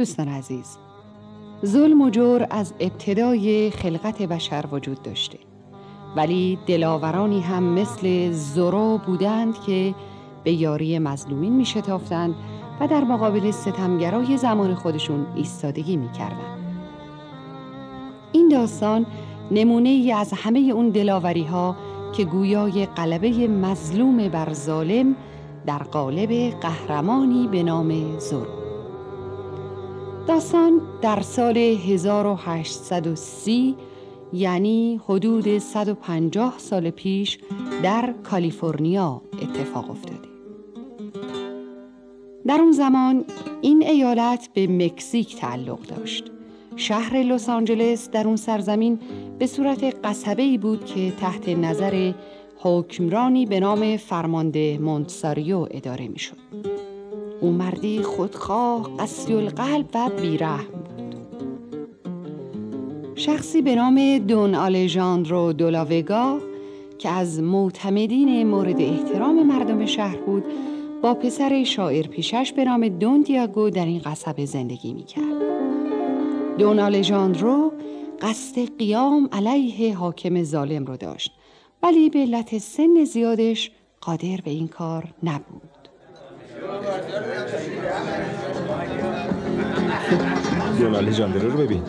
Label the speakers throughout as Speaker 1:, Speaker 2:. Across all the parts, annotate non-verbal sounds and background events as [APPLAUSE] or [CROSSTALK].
Speaker 1: دوستان عزیز ظلم و جور از ابتدای خلقت بشر وجود داشته ولی دلاورانی هم مثل زورو بودند که به یاری مظلومین می شتافتند و در مقابل ستمگرای زمان خودشون ایستادگی می کردند. این داستان نمونه ای از همه اون دلاوری ها که گویای قلبه مظلوم بر ظالم در قالب قهرمانی به نام زور داستان در سال 1830 یعنی حدود 150 سال پیش در کالیفرنیا اتفاق افتاده در اون زمان این ایالت به مکزیک تعلق داشت شهر لس آنجلس در اون سرزمین به صورت قصبه ای بود که تحت نظر حکمرانی به نام فرمانده مونتساریو اداره می. او مردی خودخواه، قسی القلب و بیرحم بود. شخصی به نام دون آلژاندرو دولاوگا که از معتمدین مورد احترام مردم شهر بود با پسر شاعر پیشش به نام دون دیاگو در این قصبه زندگی می کرد. دون آلژاندرو قصد قیام علیه حاکم ظالم رو داشت ولی به علت سن زیادش قادر به این کار نبود
Speaker 2: دونال جاندرو رو ببین.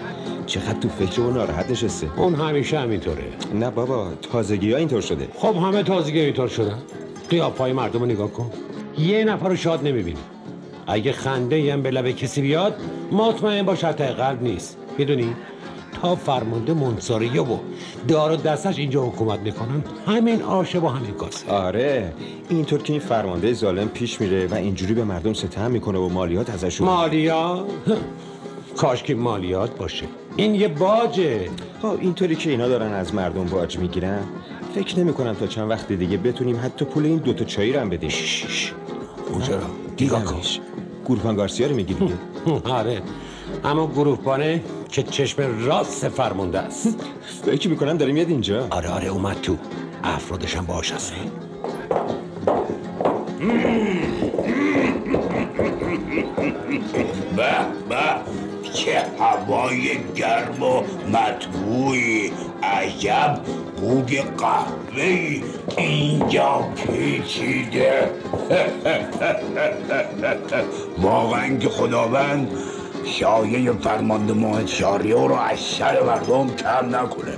Speaker 2: چقدر تو فکر و ناراحت نشسته.
Speaker 3: اون همیشه همینطوره.
Speaker 2: نه بابا تازگی ها اینطور شده.
Speaker 3: خب همه تازگی اینطور شدن. قیافای مردم رو نگاه کن. یه نفر رو شاد نمی‌بینی. اگه خنده هم به لب کسی بیاد مطمئن باش حتی قلب نیست. می‌دونی؟ تا فرمانده منصاریه و دار دستش اینجا حکومت می‌کنن. همین آشه با همین کاسه
Speaker 2: آره. اینطور که این فرمانده ظالم پیش میره و اینجوری به مردم ستم می‌کنه و مالیات ازشون
Speaker 3: مالیات؟ کاش که مالیات باشه. این یه باجه.
Speaker 2: ها اینطوری که اینا دارن از مردم باج می‌گیرن. فکر نمی کنم تا چند وقت دیگه بتونیم حتی پول این دوتا چایی رو هم بدیم.
Speaker 3: اونجا رو. دیگاه کن.
Speaker 2: گروپان گارسیا رو میگی دیگه [LAUGHS]
Speaker 3: آره. اما گروهبانه که چشم راست فرمونده است.
Speaker 2: فکر می‌کنم داره میاد اینجا.
Speaker 3: آره آره اومد تو. افرادش هم باش هسته
Speaker 4: به به. چه هوای گرم و مطبوعی. عجب بوگ قهوه اینجا پیچیده. [LAUGHS] واقعا که خداوند شایه فرمانده ماه شاریو رو از سر مردم کم نکنه.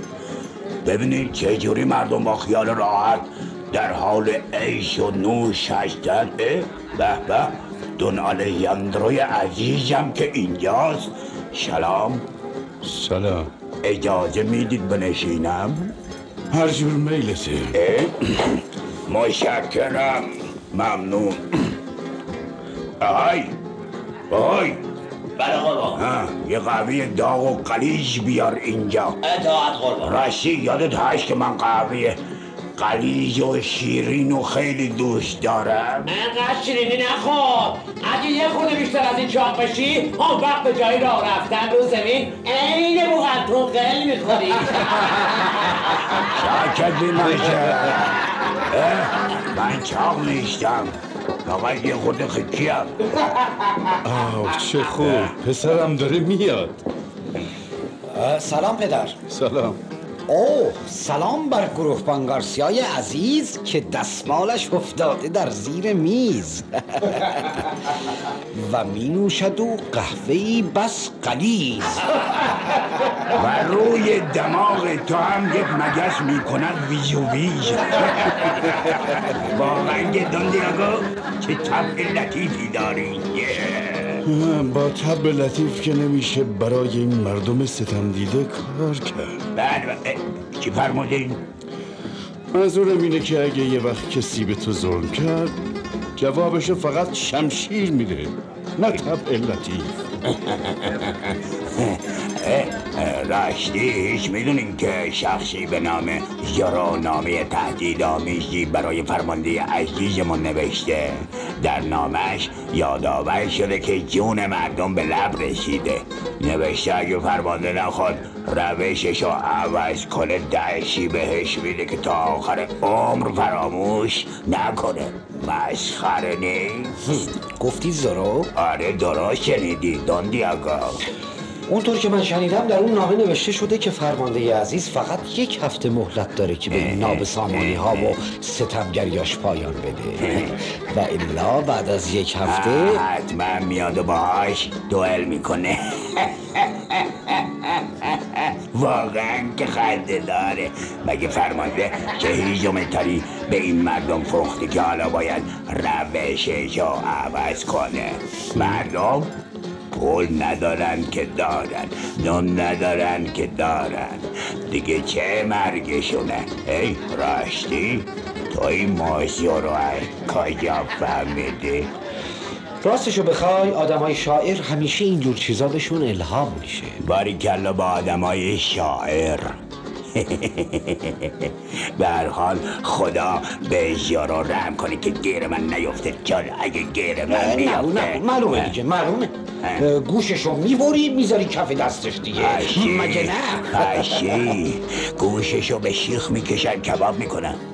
Speaker 4: ببینید چه جوری مردم با خیال راحت در حال عیش و نوش هستن به به. دون آلیاندروی عزیزم که اینجاست. سلام.
Speaker 5: سلام.
Speaker 4: اجازه می‌دید بنشینم؟
Speaker 5: هر جور میلته
Speaker 4: مشکرم ممنون. آهای. آهای.
Speaker 6: بله قربان.
Speaker 4: ها یه قهوه داغ و قلیج بیار اینجا.
Speaker 6: اطاعت قربان.
Speaker 4: راستی یادت هست که من قهوه قلیج و شیرین و خیلی دوست دارم؟
Speaker 6: انقدر شیرینی نخور اگه یه خونه بیشتر از این چاق بشی اون وقت به جای راه رفتن رو زمین عین تو قل می‌خوری.
Speaker 4: شاکت بی من چاق نیستم. فقط یه خود خکیم
Speaker 5: آه چه خوب. پسرم داره میاد.
Speaker 7: سلام پدر.
Speaker 5: سلام.
Speaker 7: اوه سلام بر گروه بانگارسیای عزیز که دستمالش افتاده در زیر میز. [LAUGHS] و می نوشد و قهوهی بس قلیز
Speaker 4: و روی دماغ تو هم یک مگس می کند ویژ و ویژ. [LAUGHS] واقعا دون دیاگو چه طبع لطیفی داری.
Speaker 5: با تب لطیف که نمیشه برای این مردم ستم دیده کار کرد.
Speaker 4: بله چی فرمودین؟
Speaker 5: منظورم اینه که اگه یه وقت کسی به تو ظلم کرد جوابش فقط شمشیر میده. نه طبع لطیف. [LAUGHS]
Speaker 4: راستی هیچ می‌دونین که شخصی به نام یارو نامه تهدید آمیزی برای فرمانده عزیزمون نوشته. در نامش یادآور شده که جون مردم به لب رسیده. نوشته اگه فرمانده نخواد روشش رو عوض کنه دهشی بهش میده که تا آخر عمر فراموش نکنه. مسخره نیست.
Speaker 7: گفتی زورو؟
Speaker 4: آره درست شنیدی. داندی آقا.
Speaker 7: اونطور که من شنیدم در اون نامه نوشته شده که فرمانده عزیز فقط یک هفته مهلت داره که به این نابسامانی ها و ستمگریاش پایان بده. و الا بعد از یک هفته
Speaker 4: حتما میاد و باهاش دوئل می‌کنه. [LAUGHS] واقعا که خنده داره. مگه فرمانده که هیچ تری به این مردم فروخته که حالا باید روشش رو عوض کنه؟ مردم پول ندارن که دارن نون ندارن که دارن. دیگه چه مرگشونه؟ ای راشتی تو این موضوع رو از کجا فهمیدی؟
Speaker 7: راستشو بخوای آدمای شاعر همیشه اینجور چیزا بهشون الهام میشه.
Speaker 4: باری کلا با آدمای شاعر. [LAUGHS] به هر حال خدا به یارو رحم کنه که گیر من نیفته. چون اگه گیر من
Speaker 7: نه نه
Speaker 4: بیفته
Speaker 7: معلومه دیگه معلومه. گوششو می‌بری می‌ذاری کف دستش دیگه. [LAUGHS] مگه نه؟
Speaker 4: اشی گوششو به شیخ می‌کشن کباب می‌کنن [LAUGHS]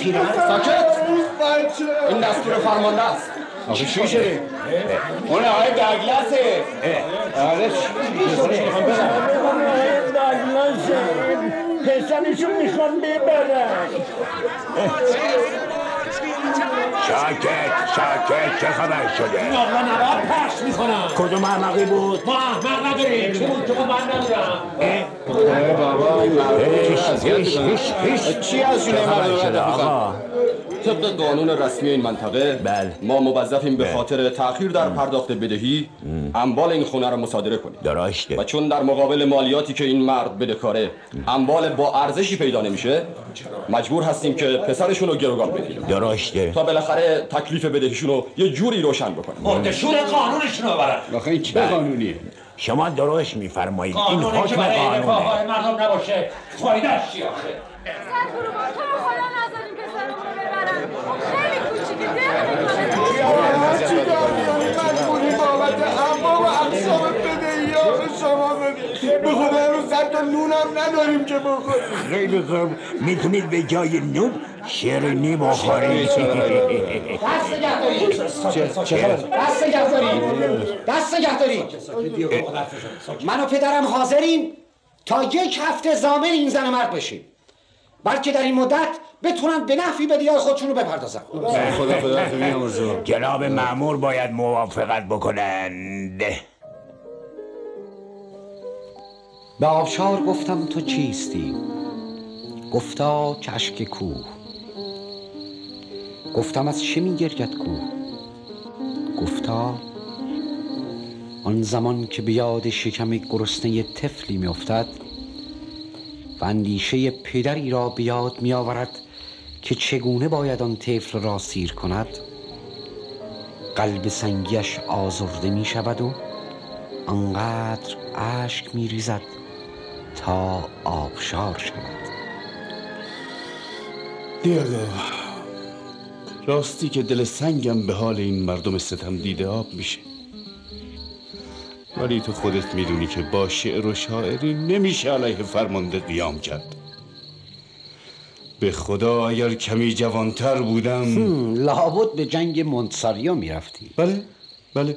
Speaker 7: پیرمرد
Speaker 8: ساکت. این دستور فرمانده است.
Speaker 5: آخه چی شده؟
Speaker 8: اون آقای دگلسه.
Speaker 5: آره
Speaker 6: پسرشو می‌خوان ببرن
Speaker 4: ساکت ساکت چه خبر شده؟
Speaker 6: نقل نوار پخش می‌کنم.
Speaker 4: کدوم احمقی بود؟
Speaker 6: ما احمق نداریم. چه بود؟ که من ندارم.
Speaker 5: چی از جونه مردم
Speaker 4: شده آقا؟
Speaker 8: طبق قانون رسمی این منطقه
Speaker 4: بله.
Speaker 8: ما موظفیم به خاطر تأخیر در پرداخت بدهی اموال این خونه را مصادره کنیم.
Speaker 4: درشته.
Speaker 8: و چون در مقابل مالیاتی که این مرد بدهکاره اموال با ارزشی پیدا نمیشه مجبور هستیم که پسرشون رو گروگان بگیریم.
Speaker 4: درشته.
Speaker 8: تا بالاخره تکلیف بدهیشون رو یه جوری روشن بکنیم.
Speaker 6: مردشور قانونشون رو برن
Speaker 5: آخه این چه قانونیه؟
Speaker 4: شما درست میفرمایید. این حکم قانونه.
Speaker 6: مردم نباشه فایدهش چی آخه
Speaker 9: سرگروه ما تو رو خدا نذاریم پسرمون رو ببرن خیلی کوچیکه دل می‌کنه
Speaker 5: مجبوری بابت اما و اقسام بدهی ها به خدا صد تا نونم نداریم که بخوریم
Speaker 4: خیلی خوب می‌تونید به جای نون شیرینی بخورید
Speaker 7: دست نگه داری دست نگه داری دست نگه من و پدرم حاضریم تا یک هفته زامن این زن مرد بشیم بلکه در این مدت بتونن به نحوی به دیای خودشون رو بپردازن.
Speaker 5: خدا خدا
Speaker 4: جناب معمور باید موافقت بکنند.
Speaker 7: به آبشار گفتم تو چیستی؟ گفتا چشک کوه. گفتم از چه میگرید کوه؟ گفتا آن زمان که به یاد شکم گرسنه طفلی میافتد و اندیشه پدری را به یاد میآورد که چگونه باید آن طفل را سیر کند قلب سنگیش آزرده می شود و آنقدر اشک می ریزد تا آبشار شود.
Speaker 5: دیاگو راستی که دل سنگم به حال این مردم ستم دیده آب میشه. ولی تو خودت می‌دونی که با شعر و شاعری نمیشه علیه فرمانده قیام کرد. به خدا اگر کمی جوانتر بودم.
Speaker 7: لابد به جنگ مونتساریا می رفتی
Speaker 5: بله بله.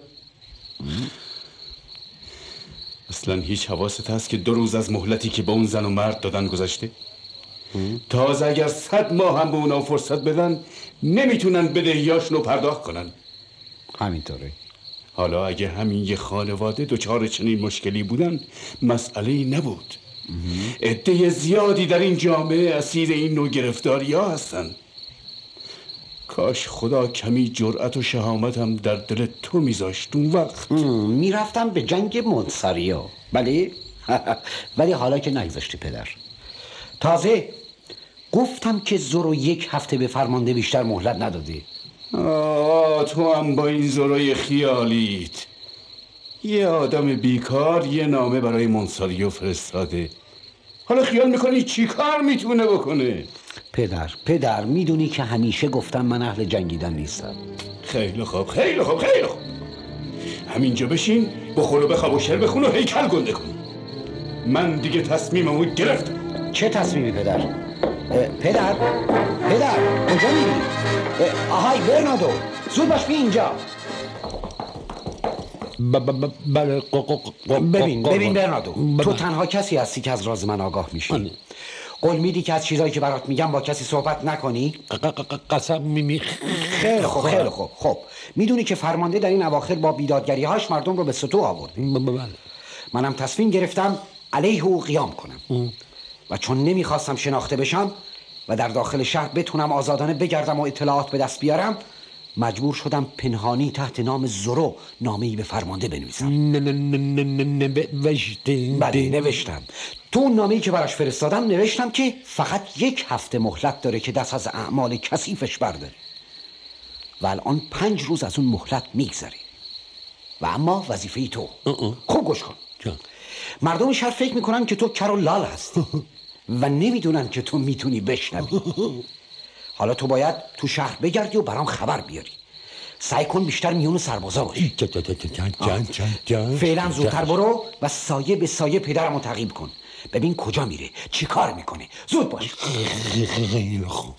Speaker 5: اصلا هیچ حواست هست که دو روز از مهلتی که به اون زن و مرد دادن گذشته؟ تازه اگر صد ماه هم به اونا فرصت بدن نمی‌تونن بدهیاشون رو پرداخت کنن.
Speaker 7: همینطوره.
Speaker 5: حالا اگه همین یه خانواده دچار چنین مشکلی بودن مسئله نبود. عده زیادی در این جامعه اسیر این نوع گرفتاری ها هستن. کاش خدا کمی جرأت و شهامت هم در دل تو میذاشت اون وقت.
Speaker 7: می رفتم به جنگ مونتساریا بله [LAUGHS] ولی حالا که نگذاشتی پدر. تازه گفتم که زورو یک هفته به فرمانده بیشتر مهلت ندادی.
Speaker 5: تو هم با این زورای خیالیت یه آدم بیکار یه نامه برای منساریو فرستاده. حالا خیال می‌کنی چی کار می‌تونه بکنه؟
Speaker 7: پدر پدر می‌دونی که همیشه گفتم من اهل جنگیدن نیستم.
Speaker 5: خیلی خوب خیلی خوب خیلی خوب. همینجا بشین بخور و بخواب و شعر بخون و هیکل گنده کن. من دیگه تصمیممو گرفتم.
Speaker 7: چه تصمیمی پدر؟ پدر پدر کجا میری؟ آهای برنادو. زود باش بی اینجا.
Speaker 3: بله
Speaker 7: ببین ببین برنادو تو تنها کسی هستی که از راز من آگاه میشی. قول میدی که از چیزایی که برات میگم با کسی صحبت نکنی؟
Speaker 3: قسم میمی
Speaker 7: خیلی خوب خیلی خوب خب. می‌دونی که فرمانده در این اواخر با بیدادگری هاش مردم رو به سطوح آورد. منم تصمیم گرفتم علیه او قیام کنم. و چون نمی‌خواستم شناخته بشم و در داخل شهر بتونم آزادانه بگردم و اطلاعات به دست بیارم مجبور شدم پنهانی تحت نام زرو نامه‌ای به فرمانده بنویسم. بله نوشتم. تو اون نامه‌ای که براش فرستادم نوشتم که فقط یک هفته مهلت داره که دست از اعمال کثیفش برداره. و الان پنج روز از اون مهلت میگذره. و اما وظیفه تو. خوب گوش کن. مردم شهر فکر می‌کنن که تو کر [LAUGHS] و لال هستی. و نمی‌دونن که تو می‌تونی بشنوی. [LAUGHS] حالا تو باید تو شهر بگردی و برام خبر بیاری. سعی کن بیشتر میون سربازا باشی. فعلا زودتر برو و سایه به سایه پدرمو تعقیب کن. ببین کجا میره چی کار می‌کنه. زود باش.
Speaker 3: خیلی خوب.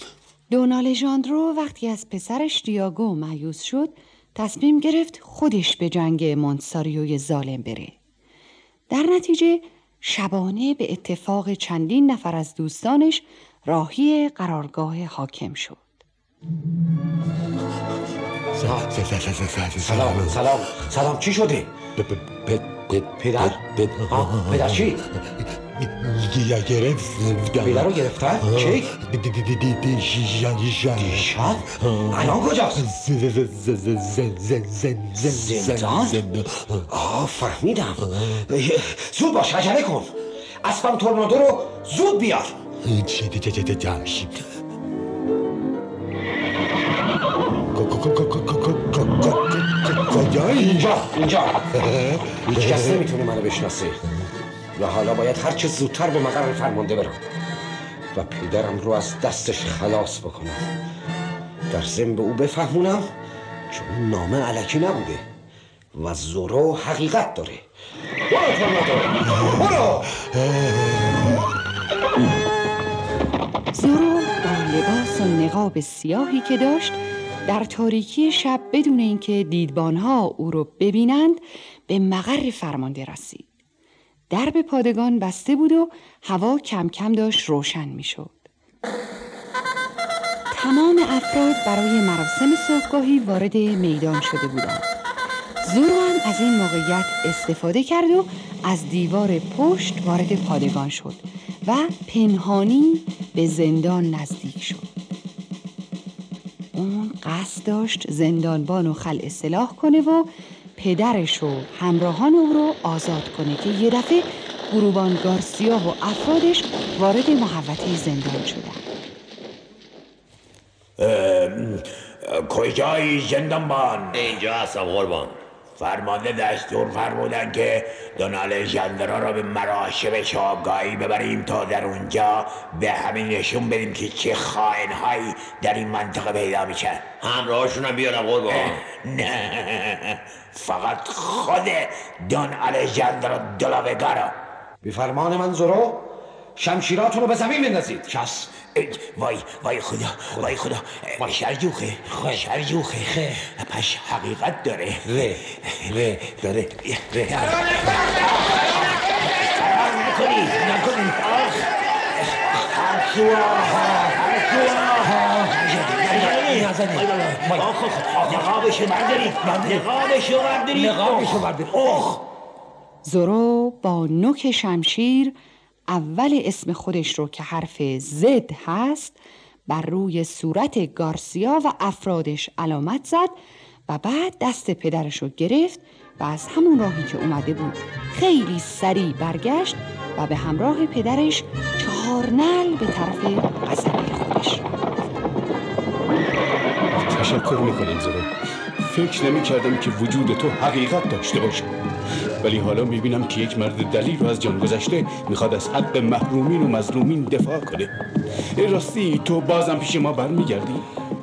Speaker 1: دون آلژاندرو وقتی از پسرش دیاگو مایوس شد تصمیم گرفت خودش به جنگ مونتساریوی ظالم بره. در نتیجه شبانه به اتفاق چندین نفر از دوستانش راهی قرارگاه حاکم شد
Speaker 7: سلام سلام سلام چی شده پدر آه، پدر چی پدر رو گرفتن چی دیشب الان کجاست زندان آه فهمیدم زود باش عجله کن اسبم تورنادو رو زود بیار اینجا اینجا هیچ کس نمی‌تونه منو بشناسه و حالا باید هرچه زودتر به مقر فرمانده برم و پدرم رو از دستش خلاص بکنم در ضمن به او بفهمونم چون نامه علکی نبوده و زورو حقیقت داره برو برو
Speaker 1: زورو با لباس و نقاب سیاهی که داشت در تاریکی شب بدون اینکه دیدبانها او را ببینند به مقر فرمانده رسید درب پادگان بسته بود و هوا کم کم داشت روشن می‌شد. تمام افراد برای مراسم صبحگاهی وارد میدان شده بودند. زورو هم از این موقعیت استفاده کرد و از دیوار پشت وارد پادگان شد و پنهانی به زندان نزدیک شد. اون قصد داشت زندانبان و خل اصلاح کنه و پدرش و همراهان او رو آزاد کنه که یه دفعه گروبان گارسیا و افرادش وارد محوطه زندان شدن.
Speaker 4: کجایی زندانبان؟
Speaker 6: اینجا هستم قربان.
Speaker 4: فرمانده دستور فرمودن که دونال ژندرا را به مراشب چابگاهی ببریم تا در اونجا به همین نشون بدیم که چه خائنهایی در این منطقه پیدا میشن
Speaker 6: همراهشون هم بیارم قربان.
Speaker 4: نه. فقط خود دون الژندرا دلاوگارا
Speaker 7: به فرمان من زورو شمشیراتون رو به زمین بندازید.
Speaker 4: کس وای وای خدا وای خدا. شرجوخه شرجوخه. پش حقیقت داره.
Speaker 7: ره ره
Speaker 4: داره. ره. نکنی نکنی. آخ. نقابشو بردارید نقابشو بردارید نقابشو بردارید اوه.
Speaker 1: زورو با نوک شمشیر اول اسم خودش رو که حرف زد هست بر روی صورت گارسیا و افرادش علامت زد و بعد دست پدرش رو گرفت و از همون راهی که اومده بود خیلی سریع برگشت و به همراه پدرش چهار نل به طرف قصبه خودش.
Speaker 5: تشکر می‌کنم زرو فکر نمی کردم که وجود تو حقیقت داشته باشه. ولی حالا می‌بینم که یک مرد دلیل رو از جان گذشته می‌خواد از حق محرومین و مظلومین دفاع کنه. ای راستی تو بازم پیش ما برمیگردی؟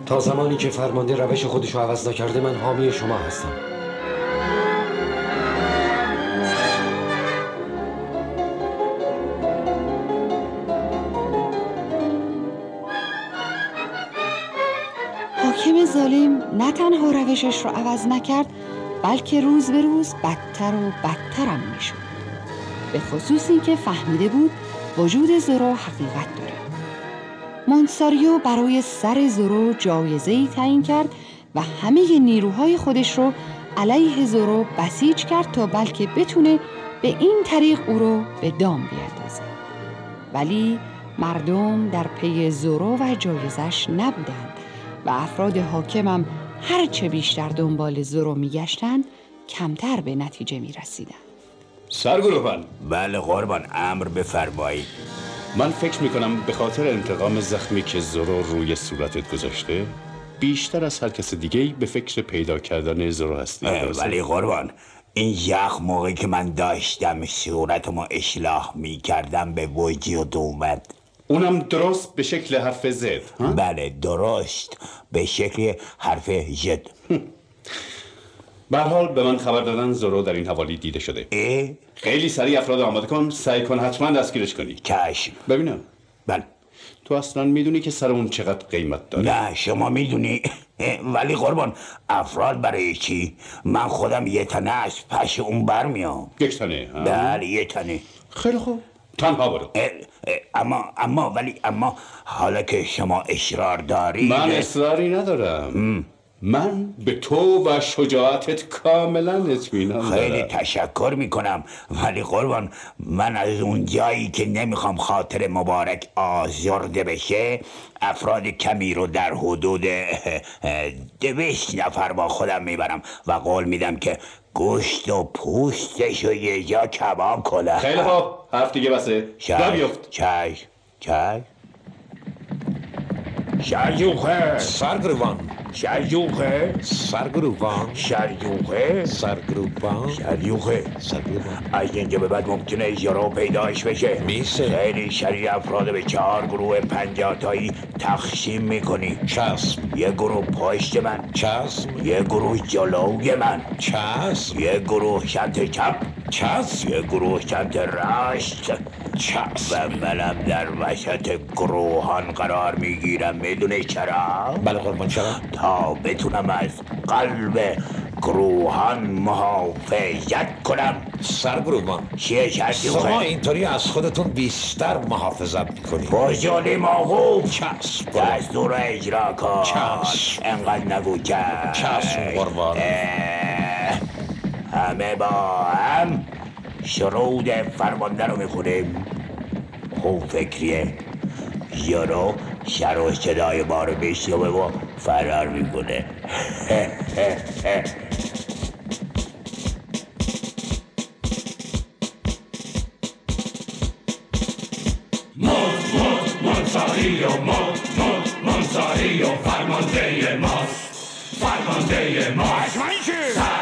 Speaker 7: تا زمانی که فرمانده روش خودش رو عوض نکرده من حامی شما هستم.
Speaker 1: حاکم ظالم نه تنها روشش رو عوض نکرد بلکه روز به روز بدتر و بدترم می‌شد. به خصوص اینکه فهمیده بود وجود زورو حقیقت داره. مونساریو برای سر زورو جایزه ای تعیین کرد و همه نیروهای خودش رو علیه زورو بسیج کرد تا بلکه بتونه به این طریق او رو به دام بیاندازه. ولی مردم در پی زورو و جایزش نبودند و افراد حاکمم هرچه بیشتر دنبال زورو میگشتند کمتر به نتیجه می‌رسیدند
Speaker 5: سرگروهان
Speaker 4: بله قربان امر بفرمایید.
Speaker 5: من فکر می‌کنم به خاطر انتقام زخمی که زورو روی صورتت گذاشته بیشتر از هر کس دیگه به فکر پیدا کردن زورو هستی؟
Speaker 4: ولی قربان این یخ موقعی که من داشتم صورتمو اصلاح می کردم به وجود اومد.
Speaker 5: اونم درست به شکل حرف زد ها؟
Speaker 4: بله درست. به شکل حرف جد
Speaker 5: به حال به من خبر دادن زورو در این حوالی دیده شده.
Speaker 4: اه
Speaker 5: خیلی سریع افراد آماده کن سعی کن حتما دستگیرش کنی.
Speaker 4: چشم.
Speaker 5: ببینم.
Speaker 4: بله.
Speaker 5: تو اصلا می‌دونی که سر اون چقدر قیمت داره؟
Speaker 4: نه شما می‌دونی. [LAUGHS] ولی قربان افراد برای چی؟ من خودم یه تنه از پش اون برمیام.
Speaker 5: یک تنه؟
Speaker 4: بله یه تنه.
Speaker 5: خیلی خوب. تنها برو.
Speaker 4: اما اما ولی اما حالا که شما اصرار داری
Speaker 5: من اصراری ندارم. من به تو و شجاعتت کاملا اطمینان
Speaker 4: خیلی
Speaker 5: دارم.
Speaker 4: تشکر می‌کنم. ولی قربان من از اون جایی که نمی‌خوام خاطر مبارک آزرده بشه افراد کمی رو در حدود دویست نفر با خودم می‌برم و قول میدم که گوشت و پوستش رو یه جا کباب کنم
Speaker 5: خیلی خوب. حرف دیگه بسه. را بیفت.
Speaker 4: چای چای شرجوخه
Speaker 3: سرگروان سرگروان
Speaker 4: شرجوخه
Speaker 3: سرگروان
Speaker 4: شرجوخه
Speaker 3: سرگروان
Speaker 4: از اینجا به بعد ممکنه یارو پیداش بشه.
Speaker 3: میشه.
Speaker 4: خیلی شریع افراد به چهار گروه پنجاه تایی تقسیم می‌کنی.
Speaker 3: چسب.
Speaker 4: یه گروه پشت من.
Speaker 3: چسب.
Speaker 4: یه گروه جلوی من.
Speaker 3: چسب.
Speaker 4: یه گروه سمت چپ.
Speaker 3: چسب.
Speaker 4: یه گروه سمت راست
Speaker 3: چسب
Speaker 4: و منم در وسط گروهان قرار می‌گیرم. می‌دونه چرا؟
Speaker 3: بله قربان چرا؟
Speaker 4: تا بتونم از قلب گروهان محافظت کنم.
Speaker 3: سرگروان
Speaker 4: چیه شرطی
Speaker 3: شما اینطوری از خودتون بیشتر محافظت می‌کنید.
Speaker 4: بزرگ موقوف
Speaker 3: چسب
Speaker 4: دستور اجرا کن.
Speaker 3: چشم.
Speaker 4: انقدر نگو چشم
Speaker 3: چشم قربان.
Speaker 4: همه با هم شرود فرمانده رو می‌خونیم. خوب فکریه. یارو شر و صدای ما رو بشنوه و فرار می‌کنه. بریم [LAUGHS]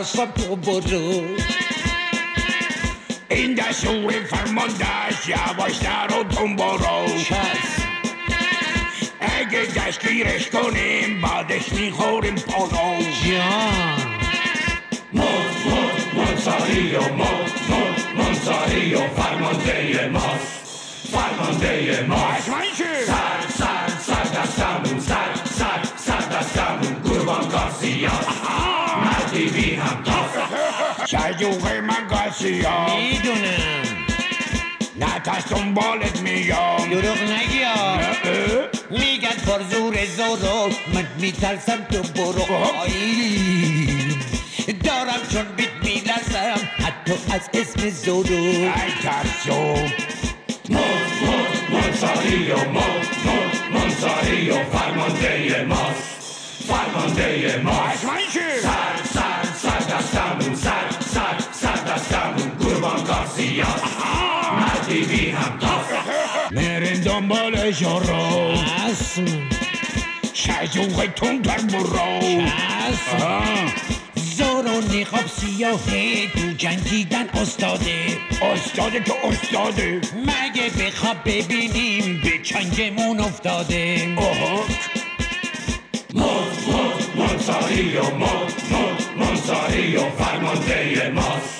Speaker 3: من میترسم تو برو
Speaker 4: این دستور فرماندهش یواشتر و دنبالو
Speaker 3: چسب
Speaker 4: اگه دستگیرش کنیم بعدش می‌خوریم پالو
Speaker 3: جان
Speaker 4: حتما چه؟ شجوقه من گاسیا
Speaker 3: می‌دونم.
Speaker 4: نه تاش دنبالت میام.
Speaker 3: دروغ نگیا میگن پر زور زورو من میترسم تو برو آی دارم چون بیت میلرزم حتی از اسم زورو.
Speaker 4: ای ترسو. حتما چه؟ مردی بی همتاز میرین دنبال جارو شجوه تون در برو
Speaker 6: زورو نقاب سیاهه تو جنگیدن استاده
Speaker 4: استاده که استاده
Speaker 6: مگه بخواب ببینیم به چنگمون افتاده
Speaker 4: آها مز مز منصاری و مز مز منصاری و فرمانده ماست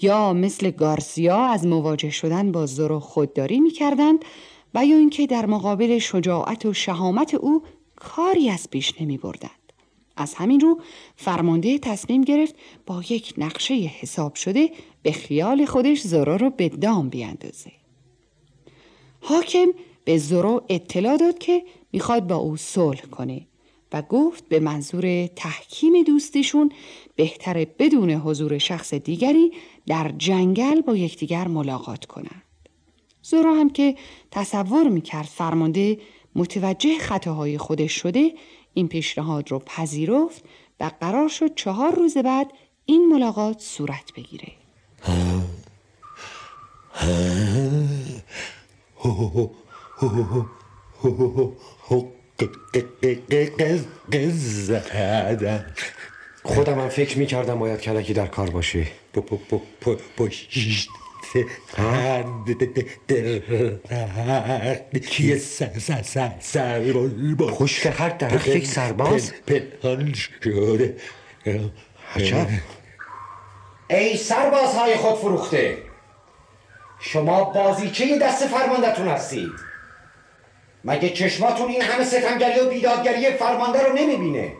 Speaker 1: یا مثل گارسیا از مواجه شدن با زورو خودداری می کردند و یا اینکه در مقابل شجاعت و شهامت او کاری از پیش نمی بردند. از همین رو فرمانده تصمیم گرفت با یک نقشه حساب شده به خیال خودش زورو رو به دام بیاندازه. حاکم به زورو اطلاع داد که می‌خواد با او صلح کنه و گفت به منظور تحکیم دوستیشون بهتره بدون حضور شخص دیگری در جنگل با یکدیگر ملاقات کنند. زورا هم که تصور می‌کرد فرمانده متوجه خطاهای خودش شده این پیشنهاد رو پذیرفت و قرار شد چهار روز بعد این ملاقات صورت بگیره.
Speaker 7: خودم هم فکر می‌کردم باید کلکی در کار باشه
Speaker 10: پشت کیه سر سر سر
Speaker 7: هر درخت یک سرباز
Speaker 10: پنهان شده.
Speaker 7: عجب. ای سربازهای خود فروخته. شما بازیچه دست فرماندهتون هستید. مگه چشماتون این همه ستمگری و بیدادگری فرمانده رو نمی‌بینه؟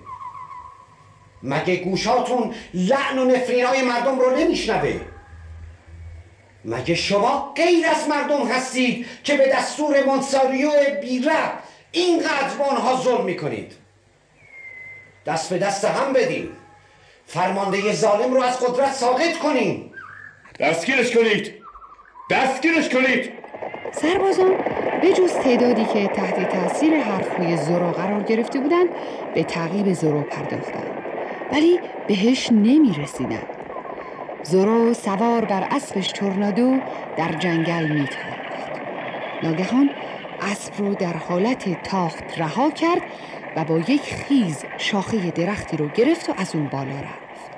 Speaker 7: مگه گوشاتون لعن و نفرین های مردم رو نمیشنوه؟ مگه شما غیر از مردم هستید که به دستور مونساریو بیرب اینقدر به آنها ظلم می‌کنید؟ دست به دست هم بدین. فرمانده ظالم رو از قدرت ساقط کنین.
Speaker 5: دستگیرش کنید. دستگیرش کنید.
Speaker 1: سربازان به جز تعدادی که تحت تاثیر حرفهای زورو قرار گرفته بودند به تعقیب زورو پرداختند. ولی بهش نمی رسیدند زورو سوار بر اسبش تورنادو در جنگل می تاخت. ناگهان اسب رو در حالت تاخت رها کرد و با یک خیز شاخه درختی رو گرفت و از اون بالا رفت.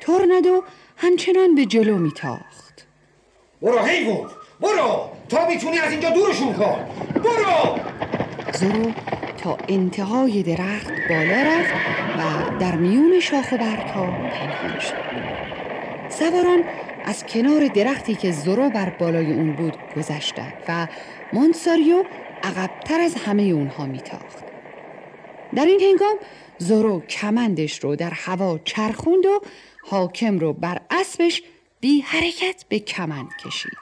Speaker 1: تورنادو همچنان به جلو می تاخت
Speaker 7: برو حیوان برو تا می‌تونی از اینجا دورشون کن. برو.
Speaker 1: زورو تا انتهای درخت بالا رفت و در میون شاخ و برگها پنهان شد. سواران از کنار درختی که زورو بر بالای اون بود گذشتند و مونساریو عقبتر از همه اونها میتاخت. در این هنگام زورو کمندش رو در هوا چرخوند و حاکم رو بر اسبش بی حرکت به کمند کشید.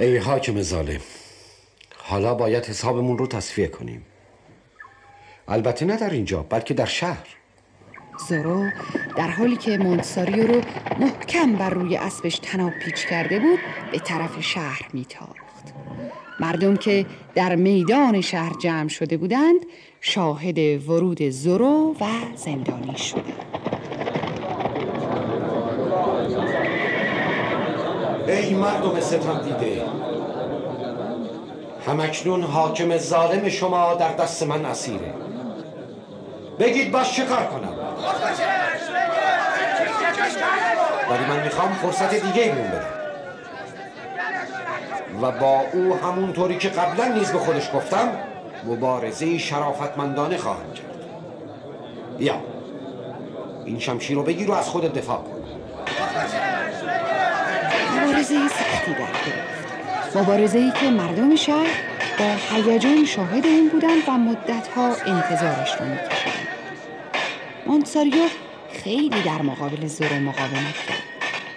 Speaker 7: ای حاکم ظالم حالا باید حسابمون رو تصفیه کنیم. البته نه در اینجا بلکه در شهر.
Speaker 1: زورو در حالی که مونساریو رو محکم بر روی اسبش تناب پیچ کرده بود به طرف شهر میتاخت. مردم که در میدان شهر جمع شده بودند شاهد ورود زورو و زندانی شدند.
Speaker 7: ای مردم ستم دیده. همکنون حاکم ظالم شما در دست من اسیره. بگید باش چه کار کنم؟ ولی من می‌خوام فرصت دیگه بون بدم و با او همونطوری که قبلا نیز به خودش گفتم مبارزه شرافتمندانه خواهم کرد. یا این شمشیر رو بگیر و از خودت دفاع کن.
Speaker 1: مبارزه سختی در گرفت. مبارزه ای که مردم شهر با هیجان شاهد این بودند و مدتها انتظارش رو میکشیدند مونساریو خیلی در مقابل زورو مقاومت کرد.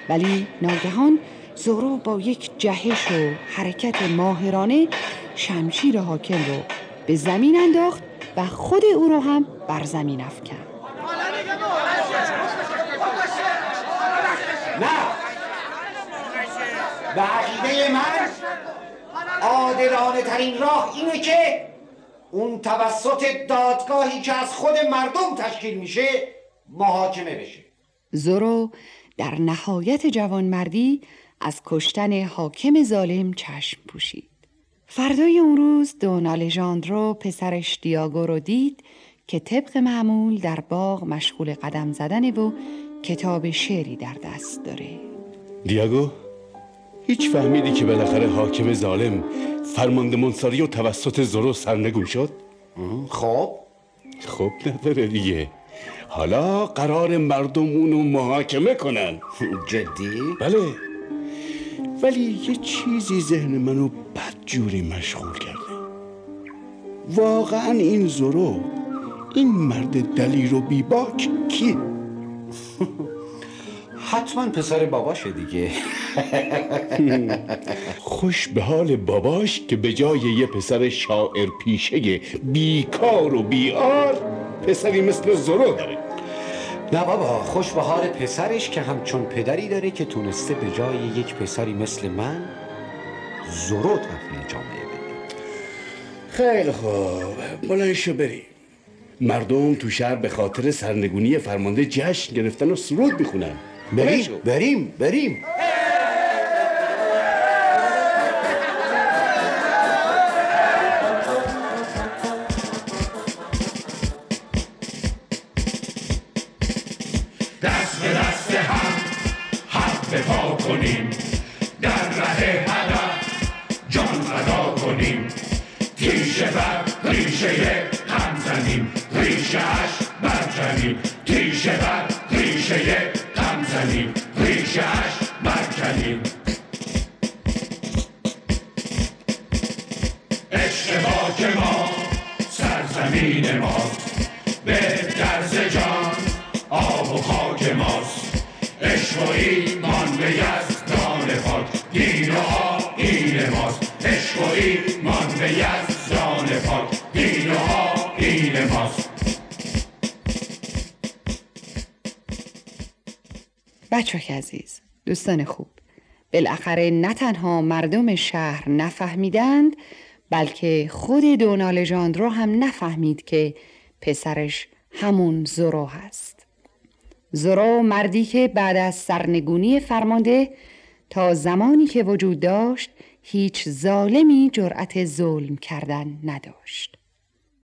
Speaker 1: ولی ناگهان زورو با یک جهش و حرکت ماهرانه شمشیر حاکم رو به زمین انداخت و خود او را هم بر زمین افکند
Speaker 7: نه به عقیده من عادلانه ترین راه اینه که اون توسط دادگاهی که از خود مردم تشکیل میشه محاکمه بشه
Speaker 1: زورو در نهایت جوانمردی از کشتن حاکم ظالم چشم پوشید. فردای اون روز دون آلژاندرو پسرش دیاگو رو دید که طبق معمول در باغ مشغول قدم زدن و کتاب شعری در دست داره.
Speaker 5: دیاگو هیچ فهمیدی که بالاخره حاکم ظالم فرمانده منصاری و توسط زورو سرنگون شد؟
Speaker 7: خب
Speaker 5: خب نداره دیگه حالا قرار مردم اونو محاکمه کنن
Speaker 7: جدی؟
Speaker 5: بله ولی یه چیزی ذهن منو بدجوری مشغول کرده واقعا این زورو این مرد دلیر و بیباک کیه؟ [LAUGHS]
Speaker 11: حتما پسر باباشه دیگه. [LAUGHS]
Speaker 5: خوش به حال باباش که به جای یه پسر شاعر پیشه بیکار و بیار پسری مثل زورو داره.
Speaker 11: نه بابا خوش به حال پسرش که همچون پدری داره که تونسته به جای یک پسری مثل من زورو تحویل جامعه بده.
Speaker 5: خیلی خوب. بلنشو بریم مردم تو شهر به خاطر سرنگونی فرمانده جشن گرفتن و سرود می‌خونن.
Speaker 12: بريم بريم بريم. سرزمین ماست. به درز جان آب و خاک ماست. عشق و ایمان به یزدان پاک دین و آین ماست. عشق و ایمان به یزدان پاک دین و آین ماست.
Speaker 1: بچه عزیز دوستان خوب بالاخره نه تنها مردم شهر نفهمیدند بلکه خود دونال ژاندرو هم نفهمید که پسرش همون زورو هست. زورو مردی که بعد از سرنگونی فرمانده تا زمانی که وجود داشت هیچ ظالمی جرأت ظلم کردن نداشت.